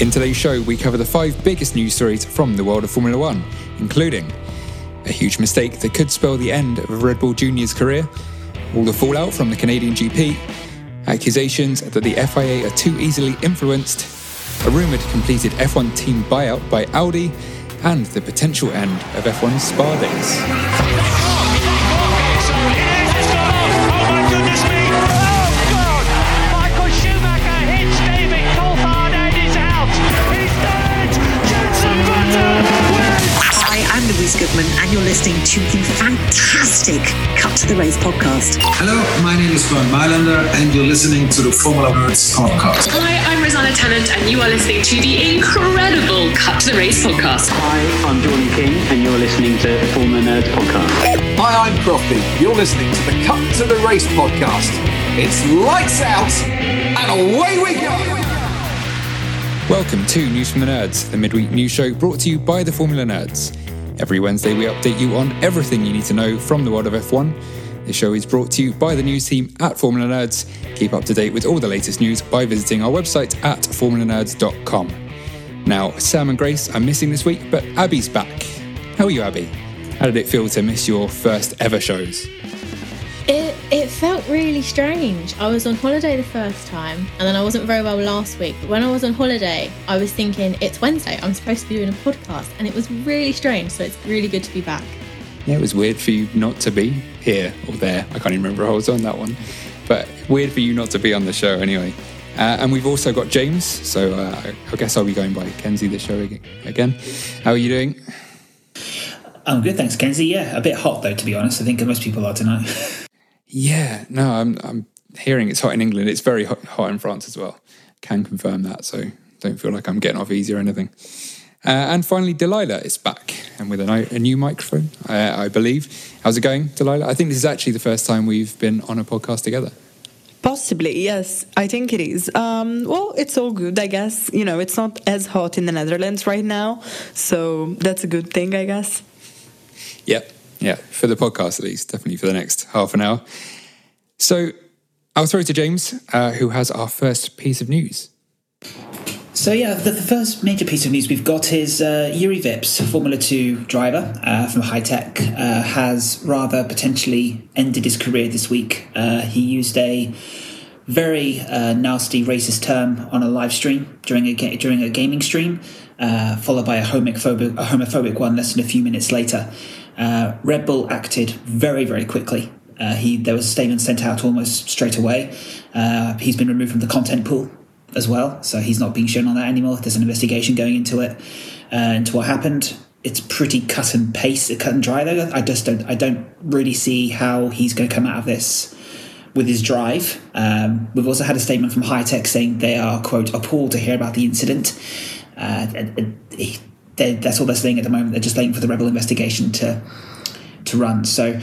In today's show, we cover the five biggest news stories from the world of Formula One, including a huge mistake that could spell the end of Red Bull Junior's career, all the fallout from the Canadian GP, accusations that the FIA are too easily influenced, a rumoured completed F1 team buyout by Audi, and the potential end of F1 Spa days. Louise Goodman, and you're listening to the fantastic Cut to the Race podcast. Hello, my name is Bernd Mayländer, and you're listening to the Formula Nerds podcast. Hi, I'm Rosanna Tennant, and you are listening to the incredible Cut to the Race podcast. Hi, I'm Jordan King, and you're listening to the Formula Nerds podcast. Hi, I'm Crofty. You're listening to the Cut to the Race podcast. It's lights out and away we go. Welcome to News from the Nerds, the midweek news show brought to you by the Formula Nerds. Every Wednesday, we update you on everything you need to know from the world of F1. The show is brought to you by the news team at Formula Nerds. Keep up to date with all the latest news by visiting our website at formulanerds.com. Now, Sam and Grace are missing this week, but Abby's back. How are you, Abby? How did it feel to miss your first ever shows? It it felt really strange. I was on holiday the first time, and then I wasn't very well last week. But when I was on holiday, I was thinking it's Wednesday. I'm supposed to be doing a podcast, and it was really strange. So it's really good to be back. Yeah, it was weird for you not to be here or there. I can't even remember how I was on that one. But weird for you not to be on the show anyway. Uh, and we've also got James, so uh, I guess I'll be going by Kenzie this show again. How are you doing? I'm good, thanks, Kenzie. Yeah, a bit hot though, to be honest. I think most people are tonight. Yeah, no, I'm, I'm hearing it's hot in England. It's very hot, hot in France as well. Can confirm that, so don't feel like I'm getting off easy or anything. Uh, and finally, Dalila is back and with a, a new microphone, uh, I believe. How's it going, Dalila? I think this is actually the first time we've been on a podcast together. Possibly, yes. I think it is. Um, well, it's all good, I guess. You know, it's not as hot in the Netherlands right now, so that's a good thing, I guess. Yeah, yeah, for the podcast at least, definitely for the next half an hour. So I'll throw it to James, uh, who has our first piece of news. So yeah, the, the first major piece of news we've got is uh, Juri Vips, Formula Two driver uh, from Hitech, uh, has rather potentially ended his career this week. Uh, he used a very uh, nasty racist term on a live stream during a during a gaming stream, uh, followed by a homophobic a homophobic one less than a few minutes later. Uh, Red Bull acted very very quickly. Uh, he there was a statement sent out almost straight away. Uh, he's been removed from the content pool as well, so he's not being shown on that anymore. There's an investigation going into it, uh, into what happened. It's pretty cut and paste, cut and dry though. I just don't, I don't really see how he's going to come out of this with his drive. Um, we've also had a statement from Hitech saying they are quote appalled to hear about the incident. Uh, and- and he- they- that's all they're saying at the moment. They're just waiting for the Red Bull investigation to to run. So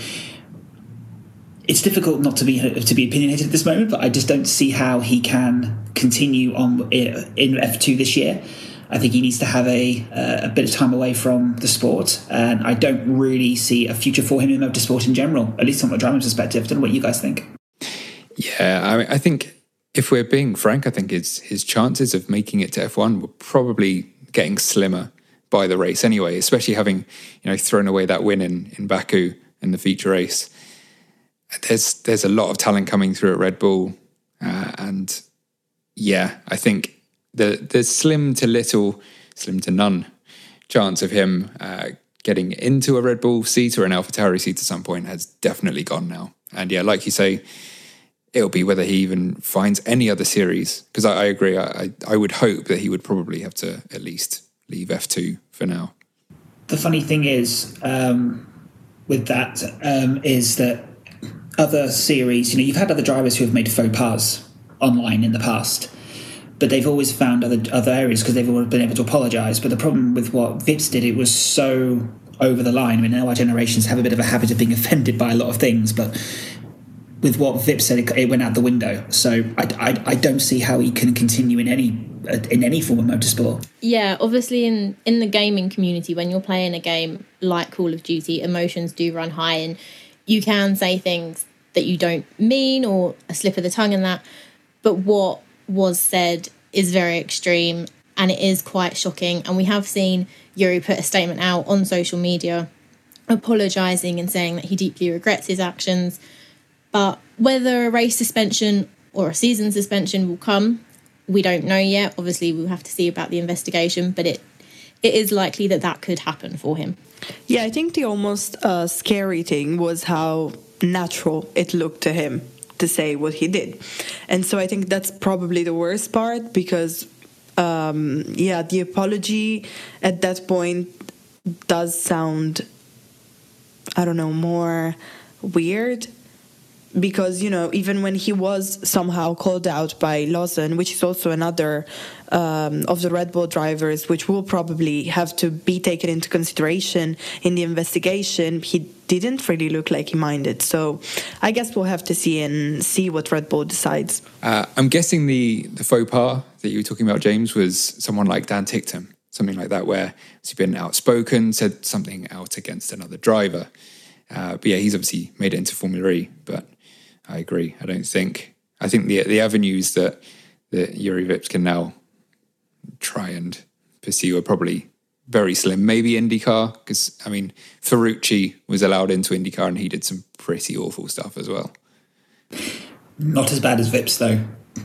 it's difficult not to be to be opinionated at this moment, but I just don't see how he can continue on in F two this year. I think he needs to have a uh, a bit of time away from the sport, and I don't really see a future for him in motorsport in general, at least from a driving perspective. I don't know what you guys think. Yeah, I, mean, I think if we're being frank, I think his his chances of making it to F1 were probably getting slimmer by the race anyway, especially having you know thrown away that win in in Baku in the feature race. There's there's a lot of talent coming through at Red Bull, uh, and yeah, I think the the slim to little, slim to none chance of him uh, getting into a Red Bull seat or an AlphaTauri seat at some point has definitely gone now. And yeah, like you say, it'll be whether he even finds any other series. Because I, I, agree, I, I would hope that he would probably have to at least leave F2 for now. The funny thing is, um, with that, um, is that other series, you know, you've had other drivers who have made faux pas online in the past but they've always found other other areas because they've always been able to apologise. But the problem with what Vips did, it was so over the line. I mean, now our generations have a bit of a habit of being offended by a lot of things, but with what Vip said, it, it went out the window. So I, I, I, don't see how he can continue in any uh, in any form of motorsport. Yeah, obviously in in the gaming community, when you're playing a game like Call of Duty, emotions do run high, and you can say things that you don't mean or a slip of the tongue and that. But what was said is very extreme and it is quite shocking. And we have seen Juri put a statement out on social media apologising and saying that he deeply regrets his actions. But whether a race suspension or a season suspension will come, we don't know yet. Obviously, we'll have to see about the investigation, but it it is likely that that could happen for him. Yeah, I think the almost uh, scary thing was how natural it looked to him to say what he did. And so I think that's probably the worst part because, um, yeah, the apology at that point does sound, I don't know, more weird because you know even when he was somehow called out by Lawson, which is also another um, of the Red Bull drivers, which will probably have to be taken into consideration in the investigation, he didn't really look like he minded. So I guess we'll have to see and see what Red Bull decides. Uh, I'm guessing the the faux pas that you were talking about, James, was someone like Dan Ticktum, something like that, where he's been outspoken, said something out against another driver. Uh, but yeah, he's obviously made it into Formula E, but I agree. I don't think. I think the the avenues that that Juri Vips can now try and pursue are probably very slim. Maybe IndyCar, because I mean Ferrucci was allowed into IndyCar and he did some pretty awful stuff as well. Not as bad as Vips though.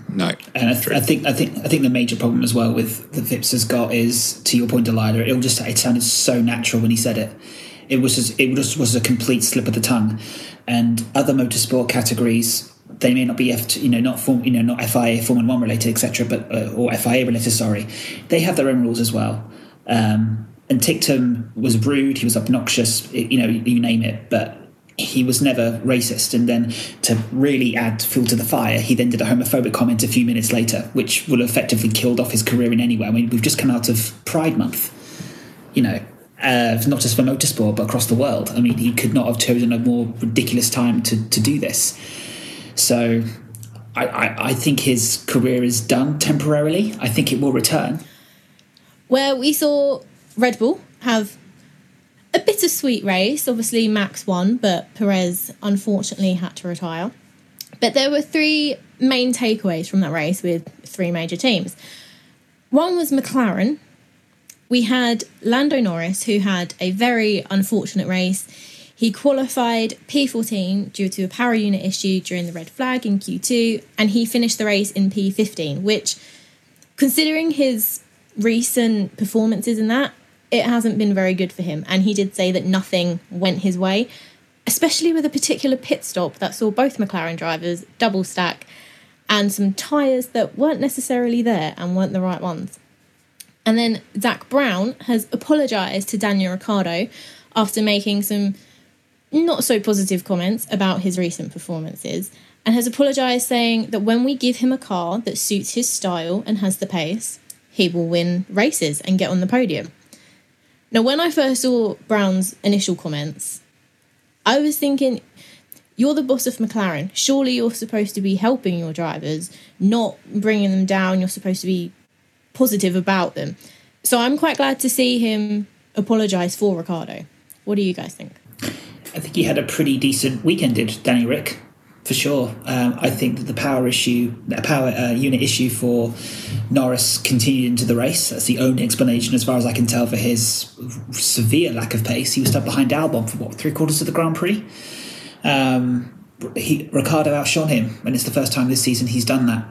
No, and I, th- I, think I think I think the major problem as well with the Vips has got is to your point, Dalila. It just it sounded so natural when he said it. It was just, it just was a complete slip of the tongue and other motorsport categories they may not be F, you know not form, you know not FIA Formula One related etc. But uh, or FIA related sorry, they have their own rules as well. Um, and Ticktum was rude, he was obnoxious, you know you name it, but he was never racist. And then to really add fuel to the fire, he then did a homophobic comment a few minutes later, which will effectively killed off his career in any way. I mean, we've just come out of Pride Month, you know, uh, not just for motorsport but across the world. I mean, he could not have chosen a more ridiculous time to, to do this. So I, I, I think his career is done temporarily. I think it will return. Where we saw Red Bull have a bittersweet race. Obviously, Max won, but Perez unfortunately had to retire. But there were three main takeaways from that race with three major teams. One was McLaren, we had Lando Norris, who had a very unfortunate race. He qualified P14 due to a power unit issue during the red flag in Q2, and he finished the race in P15, which, considering his recent performances in that, it hasn't been very good for him. And he did say that nothing went his way, especially with a particular pit stop that saw both McLaren drivers double stack and some tyres that weren't necessarily there and weren't the right ones. And then Zak Brown has apologised to Daniel Ricciardo after making some not so positive comments about his recent performances and has apologised saying that when we give him a car that suits his style and has the pace, he will win races and get on the podium. Now, when I first saw Brown's initial comments, I was thinking, you're the boss of McLaren. Surely you're supposed to be helping your drivers, not bringing them down. You're supposed to be positive about them. So I'm quite glad to see him apologise for Ricciardo. What do you guys think? I think he had a pretty decent weekend, did Danny Rick, for sure. Um, I think that the power issue, the power uh, unit issue for Norris continued into the race. That's the only explanation, as far as I can tell, for his severe lack of pace. He was stuck behind Albon for what three quarters of the Grand Prix. Um, he, Ricciardo outshone him, and it's the first time this season he's done that.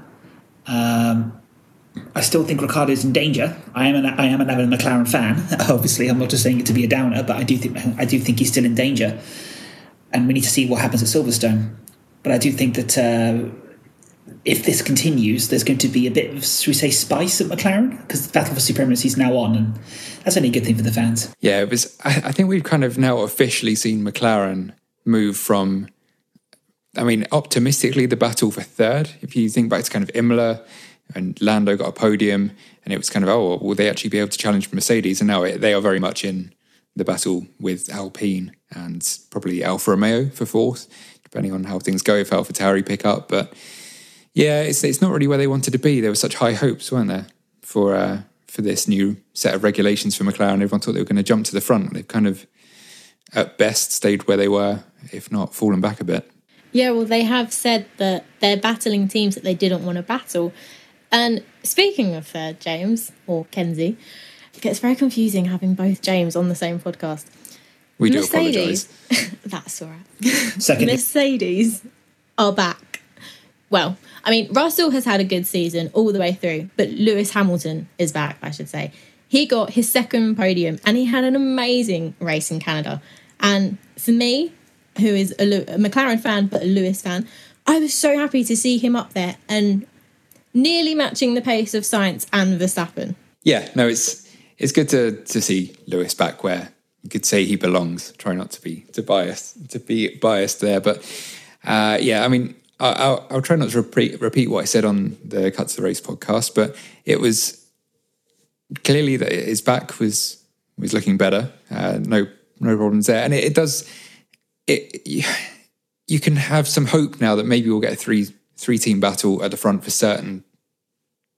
Um, I still think Ricciardo is in danger. I am an I am an avid McLaren fan. Obviously, I'm not just saying it to be a downer, but I do think I do think he's still in danger, and we need to see what happens at Silverstone. But I do think that uh, if this continues, there's going to be a bit of should we say spice at McLaren because the battle for supremacy is now on, and that's only a good thing for the fans. Yeah, it was. I, I think we've kind of now officially seen McLaren move from. I mean, optimistically, the battle for third. If you think back to kind of Imola and Lando got a podium, and it was kind of, oh, will they actually be able to challenge Mercedes? And now it, they are very much in the battle with Alpine and probably Alfa Romeo for fourth, depending on how things go if Alpha Tauri pick up. But yeah, it's it's not really where they wanted to be. There were such high hopes, weren't there, for uh, for this new set of regulations for McLaren? Everyone thought they were going to jump to the front. They've kind of, at best, stayed where they were, if not fallen back a bit. Yeah, well, they have said that they're battling teams that they didn't want to battle. And speaking of uh, James or Kenzie, it gets very confusing having both James on the same podcast. We do Mercedes, apologise. that's all right. Second. Mercedes are back. Well, I mean, Russell has had a good season all the way through, but Lewis Hamilton is back, I should say. He got his second podium and he had an amazing race in Canada. And for me, who is a, a McLaren fan but a Lewis fan, I was so happy to see him up there and nearly matching the pace of Sainz and Verstappen. Yeah, no, it's it's good to to see Lewis back where you could say he belongs. Try not to be to bias to be biased there, but uh, yeah, I mean, I'll, I'll, try not to repeat repeat what I said on the Cuts the Race podcast, but it was clearly that his back was was looking better. Uh, no no problems there, and it, it does. It you can have some hope now that maybe we'll get a three three team battle at the front for certain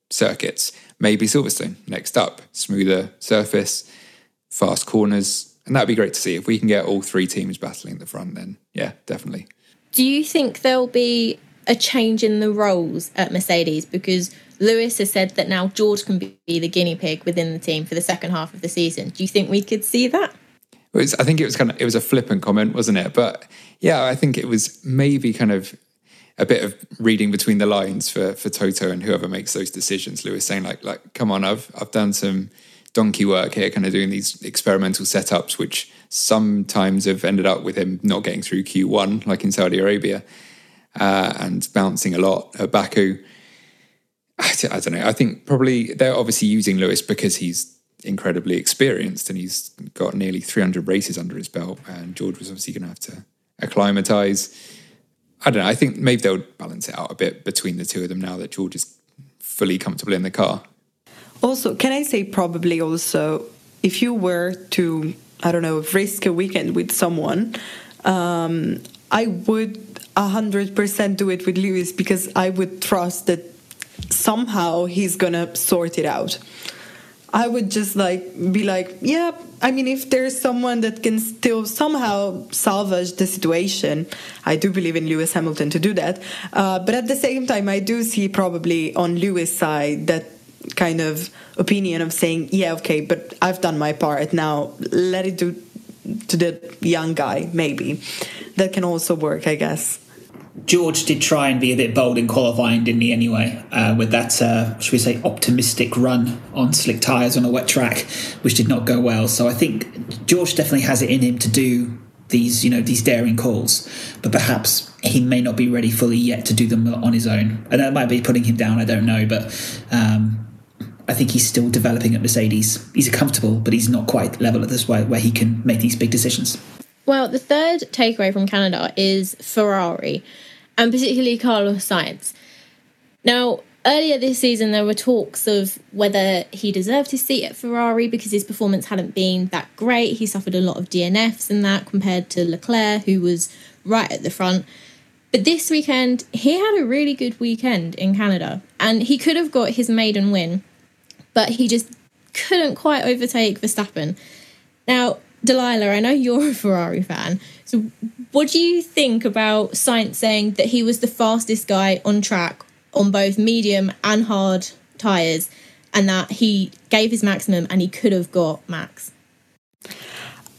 circuits. Maybe Silverstone next up, smoother surface, fast corners. And that'd be great to see. If we can get all three teams battling at the front, then yeah, definitely. Do you think there'll be a change in the roles at Mercedes? Because Lewis has said that now George can be the guinea pig within the team for the second half of the season. Do you think we could see that? Was, I think it was kind of it was a flippant comment, wasn't it? But yeah, I think it was maybe kind of a bit of reading between the lines for for Toto and whoever makes those decisions. Lewis saying like like come on, I've I've done some donkey work here, kind of doing these experimental setups, which sometimes have ended up with him not getting through Q1, like in Saudi Arabia, uh, and bouncing a lot at Baku. I, I don't know. I think probably they're obviously using Lewis because he's incredibly experienced and he's got nearly 300 races under his belt. And George was obviously going to have to acclimatize I don't know. I think maybe they'll balance it out a bit between the two of them now that George is fully comfortable in the car. Also, can I say probably also if you were to I don't know risk a weekend with someone, um, I would hundred percent do it with Lewis because I would trust that somehow he's gonna sort it out. I would just like be like, yeah, I mean, if there's someone that can still somehow salvage the situation, I do believe in Lewis Hamilton to do that. Uh, but at the same time, I do see probably on Lewis' side that kind of opinion of saying, yeah, okay, but I've done my part. Now let it do to the young guy, maybe. That can also work, I guess. George did try and be a bit bold in qualifying, didn't he? Anyway, uh, with that, uh, should we say, optimistic run on slick tyres on a wet track, which did not go well. So I think George definitely has it in him to do these, you know, these daring calls, but perhaps he may not be ready fully yet to do them on his own, and that might be putting him down. I don't know, but. Um, I think he's still developing at Mercedes. He's comfortable, but he's not quite level at this way where he can make these big decisions. Well, the third takeaway from Canada is Ferrari, and particularly Carlos Sainz. Now, earlier this season, there were talks of whether he deserved his seat at Ferrari because his performance hadn't been that great. He suffered a lot of DNFs and that compared to Leclerc, who was right at the front. But this weekend, he had a really good weekend in Canada, and he could have got his maiden win, but he just couldn't quite overtake Verstappen. Now, Dalila, I know you're a Ferrari fan. So, what do you think about Sainz saying that he was the fastest guy on track on both medium and hard tyres and that he gave his maximum and he could have got max?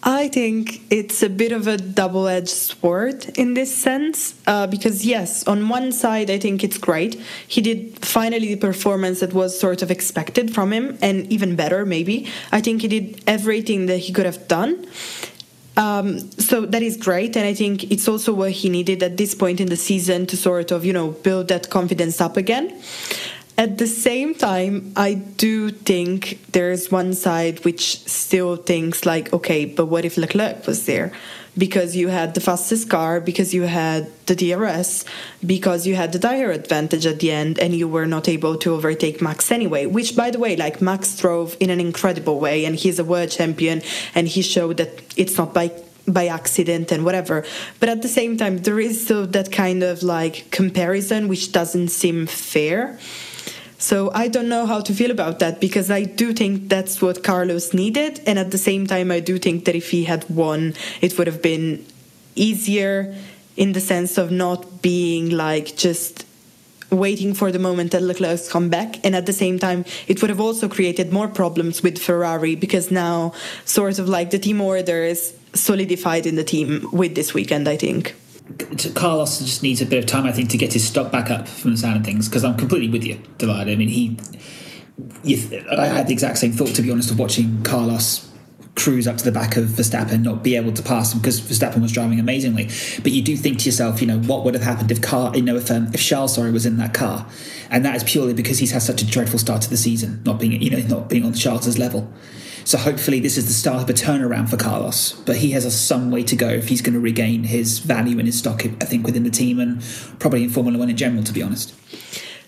I think it's a bit of a double edged sword in this sense, uh, because yes, on one side, I think it's great. He did finally the performance that was sort of expected from him, and even better, maybe. I think he did everything that he could have done. Um, so that is great, and I think it's also what he needed at this point in the season to sort of, you know, build that confidence up again. At the same time, I do think there's one side which still thinks like, okay, but what if Leclerc was there? Because you had the fastest car, because you had the DRS, because you had the tire advantage at the end, and you were not able to overtake Max anyway. Which, by the way, like Max drove in an incredible way, and he's a world champion, and he showed that it's not by by accident and whatever. But at the same time, there is still that kind of like comparison which doesn't seem fair. So I don't know how to feel about that because I do think that's what Carlos needed. And at the same time, I do think that if he had won, it would have been easier in the sense of not being like just waiting for the moment that Leclerc's come back. And at the same time, it would have also created more problems with Ferrari because now, sort of like the team order is solidified in the team with this weekend, I think. Carlos just needs a bit of time, I think, to get his stock back up from the sound of things. Because I'm completely with you, Delight. I mean, he. I had the exact same thought, to be honest, of watching Carlos cruise up to the back of Verstappen, not be able to pass him because Verstappen was driving amazingly. But you do think to yourself, you know, what would have happened if car, you know, if um, if Charles, sorry, was in that car, and that is purely because he's had such a dreadful start to the season, not being, you know, not being on Charles's level. So hopefully this is the start of a turnaround for Carlos. But he has a some way to go if he's going to regain his value and his stock, I think, within the team and probably in Formula One in general, to be honest.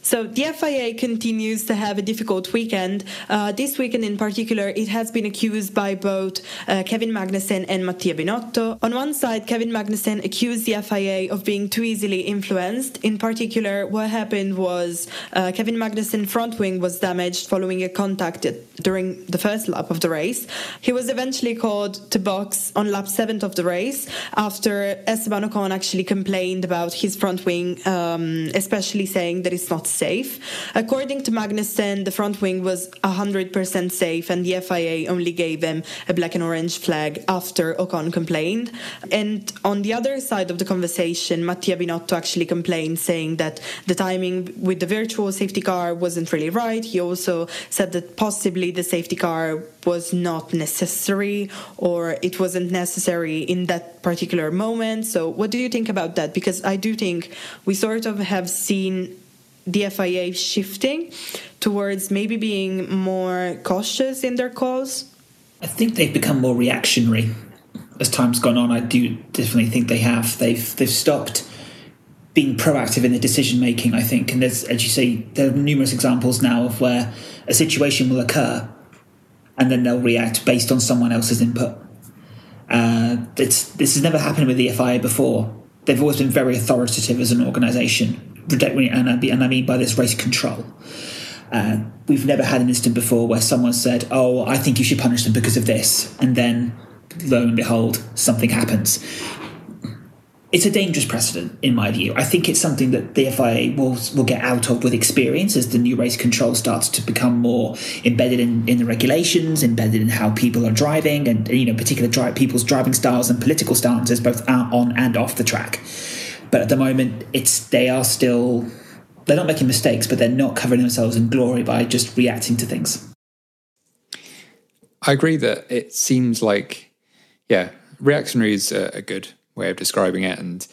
So the FIA continues to have a difficult weekend. Uh, this weekend in particular, it has been accused by both uh, Kevin Magnussen and Mattia Binotto. On one side, Kevin Magnussen accused the FIA of being too easily influenced. In particular, what happened was uh, Kevin Magnussen front wing was damaged following a contact during the first lap of the race. He was eventually called to box on lap 7th of the race after Esteban Ocon actually complained about his front wing, um, especially saying that it's not safe. According to Magnussen, the front wing was 100% safe, and the FIA only gave him a black and orange flag after Ocon complained. And on the other side of the conversation, Mattia Binotto actually complained, saying that the timing with the virtual safety car wasn't really right. He also said that possibly the safety car was not necessary or it wasn't necessary in that particular moment. So, what do you think about that? Because I do think we sort of have seen the FIA shifting towards maybe being more cautious in their calls? I think they've become more reactionary as time's gone on. I do definitely think they have. They've they've stopped being proactive in the decision making. I think, and there's as you say, there are numerous examples now of where a situation will occur, and then they'll react based on someone else's input. Uh, it's, this has never happened with the FIA before. They've always been very authoritative as an organisation and I, and I mean by this race control. Uh, we've never had an incident before where someone said, "Oh, I think you should punish them because of this," and then lo and behold, something happens. It's a dangerous precedent, in my view. I think it's something that the FIA will will get out of with experience as the new race control starts to become more embedded in, in the regulations, embedded in how people are driving, and you know, particular people's driving styles and political stances, both on and off the track. But at the moment, it's they are still they're not making mistakes, but they're not covering themselves in glory by just reacting to things. I agree that it seems like, yeah, reactionary is a, a good way of describing it, and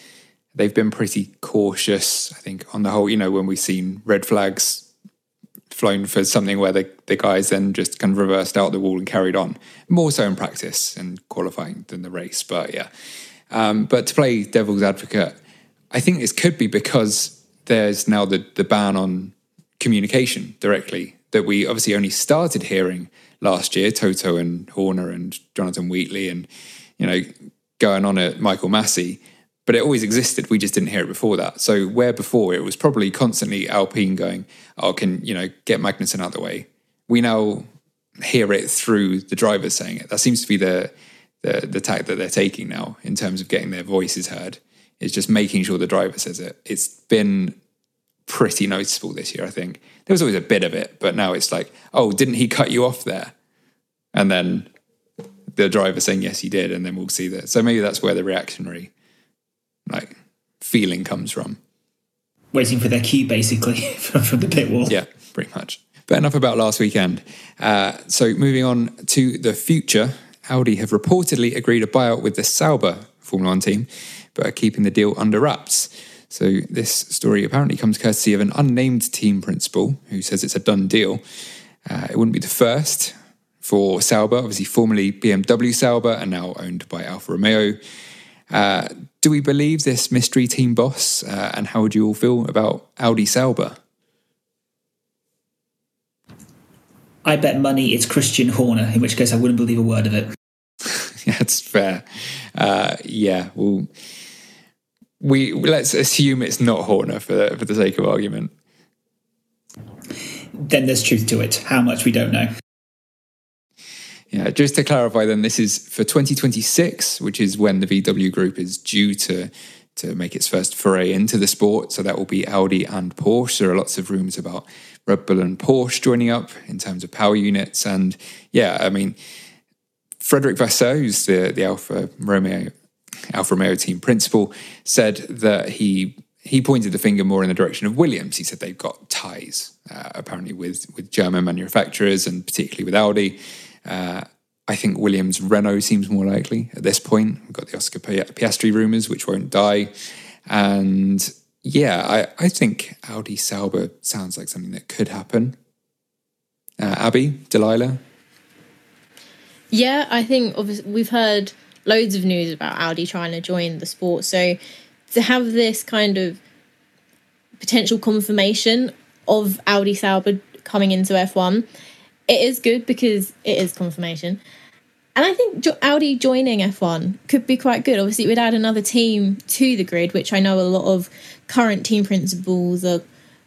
they've been pretty cautious. I think on the whole, you know, when we've seen red flags flown for something where the, the guys then just kind of reversed out the wall and carried on. More so in practice and qualifying than the race, but yeah. Um, but to play devil's advocate, I think this could be because there's now the, the ban on communication directly that we obviously only started hearing last year, Toto and Horner and Jonathan Wheatley and, you know, going on at Michael Masi. But it always existed. We just didn't hear it before that. So where before it was probably constantly Alpine going, oh, can, you know, get Magnussen out of the way. We now hear it through the drivers saying it. That seems to be the the the tack that they're taking now in terms of getting their voices heard. Is just making sure the driver says it. It's been pretty noticeable this year. I think there was always a bit of it, but now it's like, oh, didn't he cut you off there? And then the driver saying yes, he did, and then we'll see that. So maybe that's where the reactionary like feeling comes from. Waiting for their cue, basically, from the pit wall. Yeah, pretty much. But enough about last weekend. Uh, so moving on to the future, Audi have reportedly agreed a buyout with the Sauber Formula One team, but are keeping the deal under wraps. So this story apparently comes courtesy of an unnamed team principal who says it's a done deal. Uh, it wouldn't be the first for Sauber, obviously formerly BMW Sauber and now owned by Alfa Romeo. Uh, do we believe this mystery team boss? Uh, and how would you all feel about Audi Sauber? I bet money it's Christian Horner, in which case I wouldn't believe a word of it. That's fair. Uh, yeah, well, we let's assume it's not Horner for the, for the sake of argument. Then there's truth to it. How much we don't know. Yeah, just to clarify, then this is for 2026, which is when the VW Group is due to to make its first foray into the sport. So that will be Audi and Porsche. There are lots of rumors about Red Bull and Porsche joining up in terms of power units. And yeah, I mean, Frédéric Vasseur, who's the, the Alfa Romeo Alfa Romeo team principal, said that he he pointed the finger more in the direction of Williams. He said they've got ties uh, apparently with with German manufacturers and particularly with Audi. Uh, I think Williams Renault seems more likely at this point. We've got the Oscar Piastri rumours, which won't die. And yeah, I, I think Audi Sauber sounds like something that could happen. Uh, Abby, Dalila? Yeah, I think obviously we've heard loads of news about Audi trying to join the sport. So to have this kind of potential confirmation of Audi Sauber coming into F1, it is good because it is confirmation. And I think Audi joining F1 could be quite good. Obviously, it would add another team to the grid, which I know a lot of current team principals are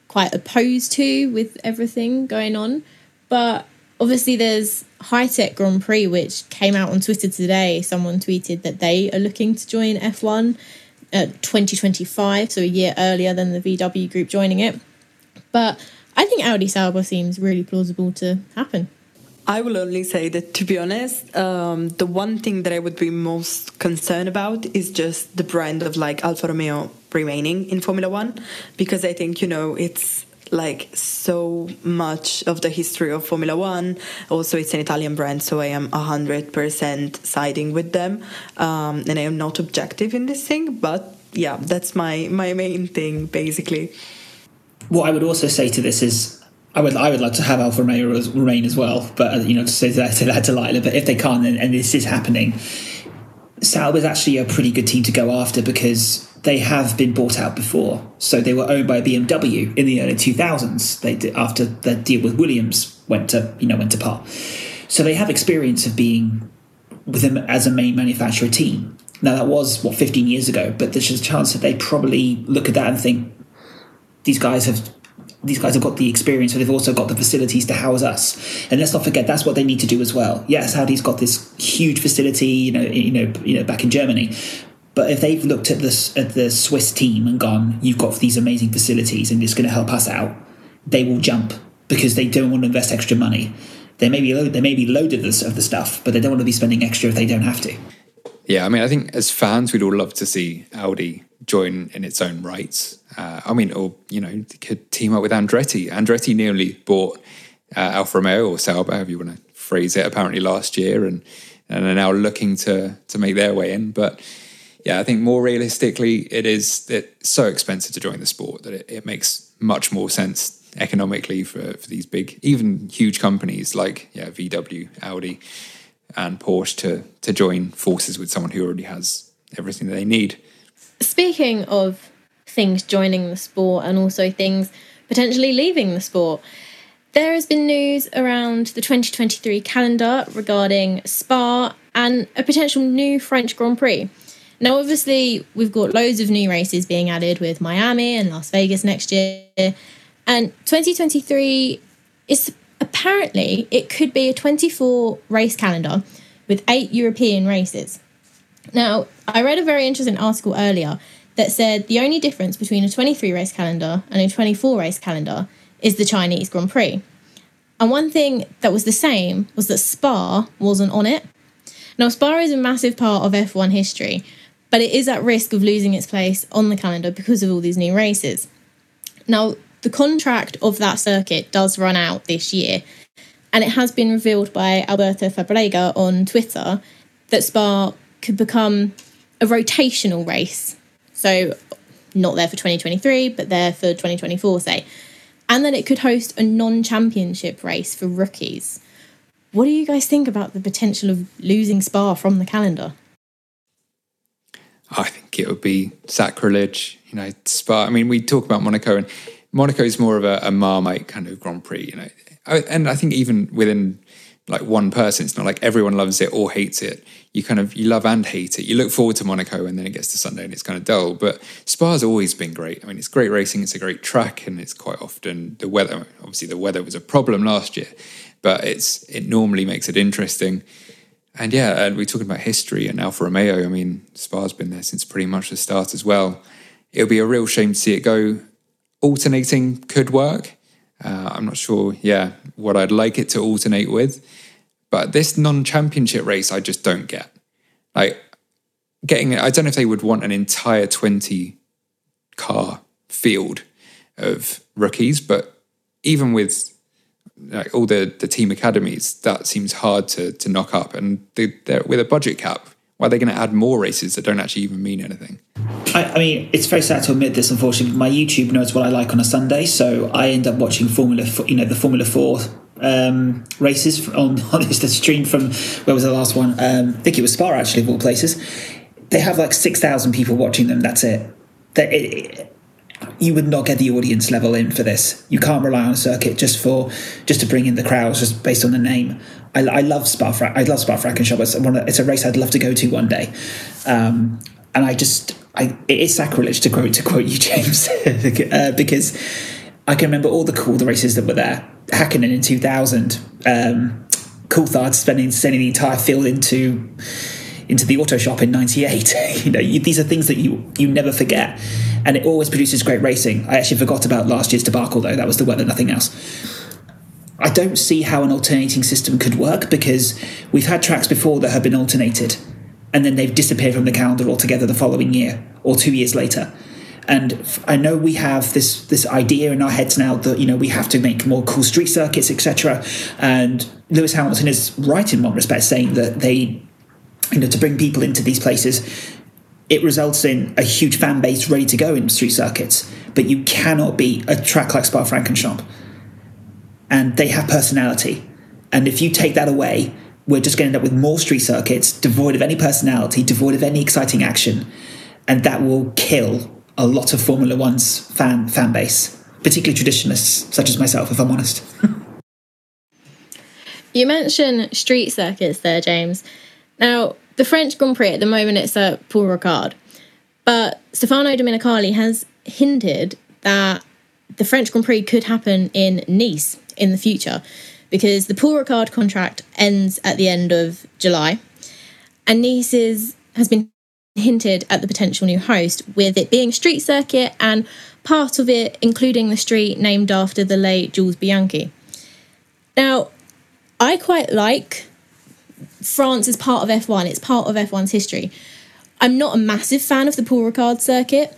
quite opposed to with everything going on. But obviously, there's Hitech Grand Prix, which came out on Twitter today. Someone tweeted that they are looking to join F1 at 2025, so a year earlier than the VW group joining it. But I think Audi Sauber seems really plausible to happen. I will only say that, to be honest, um, the one thing that I would be most concerned about is just the brand of like Alfa Romeo remaining in Formula One, because I think, you know, it's like so much of the history of Formula One. Also, it's an Italian brand, so I am 100% siding with them. Um, and I am not objective in this thing, but yeah, that's my, my main thing, basically. What I would also say to this is I would I would like to have Alfa Romeo remain as well, but uh, you know to say that to that to. But if they can't, and, and this is happening, Sauber is actually a pretty good team to go after because they have been bought out before. So they were owned by BMW in the early 2000s. They did, after the deal with Williams went to you know went to par. So they have experience of being with them as a main manufacturer team. Now that was what 15 years ago, but there's a chance that they probably look at that and think these guys have these guys have got the experience, but they've also got the facilities to house us. And let's not forget that's what they need to do as well. Yes, Audi's got this huge facility, you know, you know, you know, back in Germany. But if they've looked at this at the Swiss team and gone, you've got these amazing facilities and it's going to help us out, they will jump because they don't want to invest extra money. They may be they may be loaded of the stuff, but they don't want to be spending extra if they don't have to. Yeah, I mean, I think as fans, we'd all love to see Audi join in its own rights. Uh, I mean, or you know, could team up with Andretti. Andretti nearly bought uh, Alfa Romeo or Sauber, however you want to phrase it, apparently last year, and and are now looking to to make their way in. But yeah, I think more realistically, it is it's so expensive to join the sport that it, it makes much more sense economically for, for these big, even huge companies like yeah, VW, Audi, and Porsche to to join forces with someone who already has everything that they need. Speaking of things joining the sport and also things potentially leaving the sport, there has been news around the 2023 calendar regarding Spa and a potential new French Grand Prix. Now, obviously, we've got loads of new races being added with Miami and Las Vegas next year. And 2023 is apparently, it could be a 24 race calendar with eight European races. Now, I read a very interesting article earlier that said the only difference between a 23 race calendar and a 24 race calendar is the Chinese Grand Prix. And one thing that was the same was that Spa wasn't on it. Now, Spa is a massive part of F1 history, but it is at risk of losing its place on the calendar because of all these new races. Now, the contract of that circuit does run out this year, and it has been revealed by Alberto Fabrega on Twitter that Spa could become a rotational race. So, not there for 2023, but there for 2024, say. And that it could host a non championship race for rookies. What do you guys think about the potential of losing Spa from the calendar? I think it would be sacrilege. You know, Spa. I mean, we talk about Monaco, and Monaco is more of a, a Marmite kind of Grand Prix. You know, and I think even within like one person, it's not like everyone loves it or hates it. You kind of you love and hate it. You look forward to Monaco, and then it gets to Sunday, and it's kind of dull. But Spa's always been great. I mean, it's great racing. It's a great track, and it's quite often the weather. Obviously, the weather was a problem last year, but it's it normally makes it interesting. And yeah, and we're talking about history and Alfa Romeo. I mean, Spa's been there since pretty much the start as well. It'll be a real shame to see it go. Alternating could work. Uh, I'm not sure, yeah, what I'd like it to alternate with. But this non championship race, I just don't get. Like, getting, I don't know if they would want an entire 20 car field of rookies, but even with like all the the team academies, that seems hard to to knock up. And they, with a budget cap, why are they going to add more races that don't actually even mean anything? I, I, mean, it's very sad to admit this. Unfortunately, my YouTube knows what I like on a Sunday, so I end up watching Formula, you know, the Formula Four um, races on on the stream from where was the last one? Um, I think it was Spa, actually, of all places. They have like six thousand people watching them. That's it. That you would not get the audience level in for this. You can't rely on a circuit just for just to bring in the crowds just based on the name. I, I love Spa. I love Spa Francorchamps. It's, it's a race I'd love to go to one day. Um, and I just, I, it is sacrilege to quote to quote you, James, uh, because I can remember all the cool the races that were there. Hakkinen in two thousand, um, Coulthard spending sending the entire field into into the auto shop in 98 you know you, these are things that you you never forget and it always produces great racing i actually forgot about last year's debacle though that was the weather nothing else i don't see how an alternating system could work because we've had tracks before that have been alternated and then they've disappeared from the calendar altogether the following year or two years later and I know we have this this idea in our heads now that you know we have to make more cool street circuits, etc. And Lewis Hamilton is right in one respect, saying that they you know, to bring people into these places, it results in a huge fan base ready to go in street circuits. But you cannot beat a track like Spa Francorchamps. And they have personality. And if you take that away, we're just going to end up with more street circuits devoid of any personality, devoid of any exciting action. And that will kill a lot of Formula One's fan fan base, particularly traditionalists such as myself, if I'm honest. you mentioned street circuits there, James. Now, the French Grand Prix at the moment it's at Paul Ricard, but Stefano Domenicali has hinted that the French Grand Prix could happen in Nice in the future because the Paul Ricard contract ends at the end of July, and Nice is, has been hinted at the potential new host, with it being street circuit and part of it including the street named after the late Jules Bianchi. Now, I quite like France as part of F1, it's part of F1's history. I'm not a massive fan of the Paul Ricard circuit,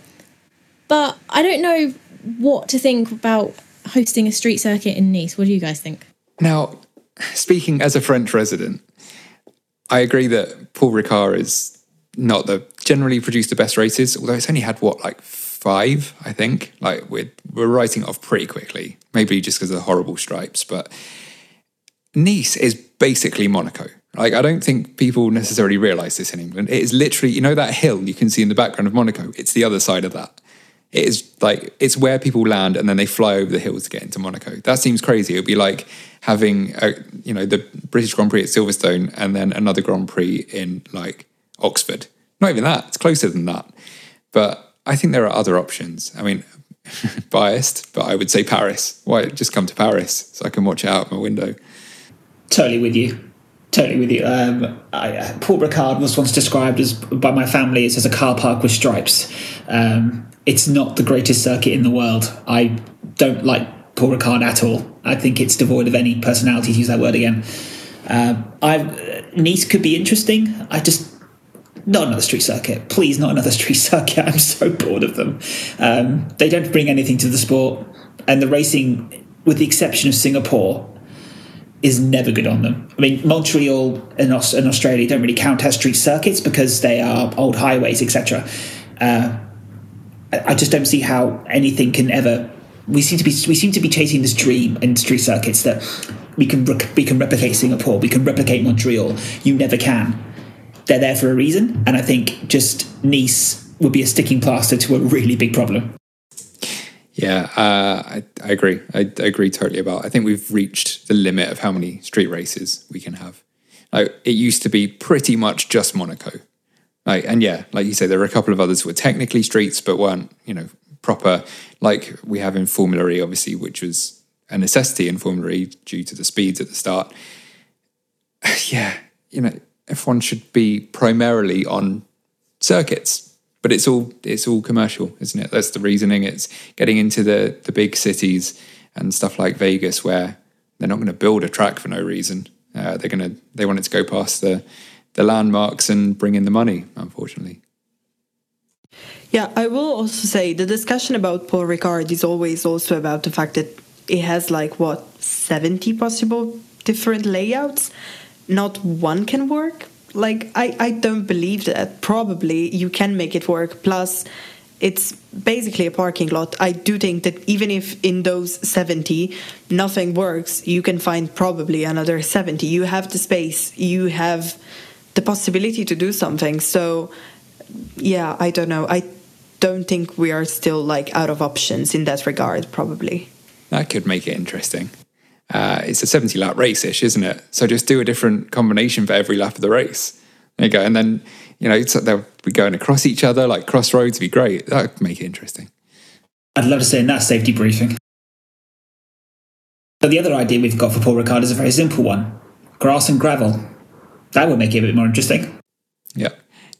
but I don't know what to think about hosting a street circuit in Nice. What do you guys think? Now, speaking as a French resident, I agree that Paul Ricard is not the generally produced the best races, although it's only had what, like five, I think. Like we're we're writing it off pretty quickly. Maybe just because of the horrible stripes, but Nice is basically Monaco. Like, I don't think people necessarily realize this in England. It is literally, you know, that hill you can see in the background of Monaco. It's the other side of that. It is like it's where people land and then they fly over the hill to get into Monaco. That seems crazy. It would be like having, a, you know, the British Grand Prix at Silverstone and then another Grand Prix in like Oxford. Not even that. It's closer than that. But I think there are other options. I mean, biased, but I would say Paris. Why just come to Paris so I can watch it out my window? Totally with you. Totally with you. Um, I, uh, Paul Ricard was once described as by my family as, a car park with stripes. Um, it's not the greatest circuit in the world. I don't like Paul Ricard at all. I think it's devoid of any personality. To use that word again. Um, I Nice could be interesting. I just not another street circuit. Please, not another street circuit. I'm so bored of them. Um, they don't bring anything to the sport, and the racing, with the exception of Singapore, is never good on them. I mean, Montreal and, Aus- and Australia don't really count as street circuits because they are old highways, etc. Uh, I just don't see how anything can ever. We seem to be we seem to be chasing this dream in street circuits that we can we can replicate Singapore, we can replicate Montreal. You never can. They're there for a reason, and I think just Nice would be a sticking plaster to a really big problem. Yeah, uh, I, I, agree. I, I, agree totally about. I think we've reached the limit of how many street races we can have. Like it used to be pretty much just Monaco. Like, and yeah, like you say, there are a couple of others were technically streets, but weren't you know proper. Like we have in Formula E, obviously, which was a necessity in Formula E due to the speeds at the start. yeah, you know, F1 should be primarily on circuits, but it's all it's all commercial, isn't it? That's the reasoning. It's getting into the the big cities and stuff like Vegas where they're not going to build a track for no reason. Uh, they're going to they want it to go past the the landmarks and bring in the money. Unfortunately. Yeah, I will also say the discussion about Paul Ricard is always also about the fact that it has like what 70 possible different layouts not one can work like i i don't believe that. Probably you can make it work. Plus it's basically a parking lot. I do think that even if in those 70 nothing works you can find probably another 70 you have the space. You have the possibility to do something. So yeah i don't know. I don't think we are still like out of options in that regard probably. That could make it interesting. Uh, it's a 70 lap race ish, isn't it? So just do a different combination for every lap of the race. There you go. And then, you know, they'll be going across each other, like crossroads would be great. That would make it interesting. I'd love to say in that safety briefing. But the other idea we've got for Paul Ricard is a very simple one grass and gravel. That would make it a bit more interesting. Yeah.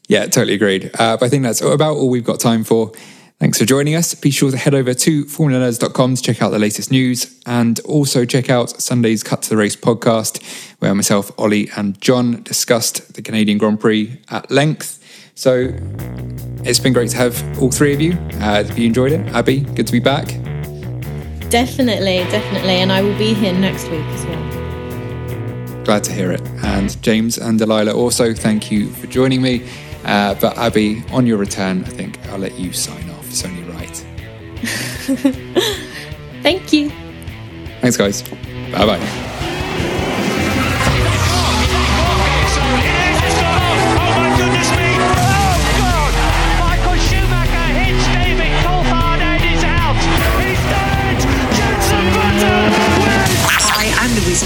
Yeah, totally agreed. Uh, but I think that's about all we've got time for. Thanks for joining us. Be sure to head over to formulanerds.com to check out the latest news and also check out Sunday's Cut to the Race podcast, where myself, Ollie, and John discussed the Canadian Grand Prix at length. So it's been great to have all three of you. Uh, have you enjoyed it? Abby, good to be back. Definitely, definitely. And I will be here next week as well. Glad to hear it. And James and Dalila, also, thank you for joining me. Uh, but Abby, on your return, I think I'll let you sign off. It's only right. Thank you. Thanks, guys. Bye bye.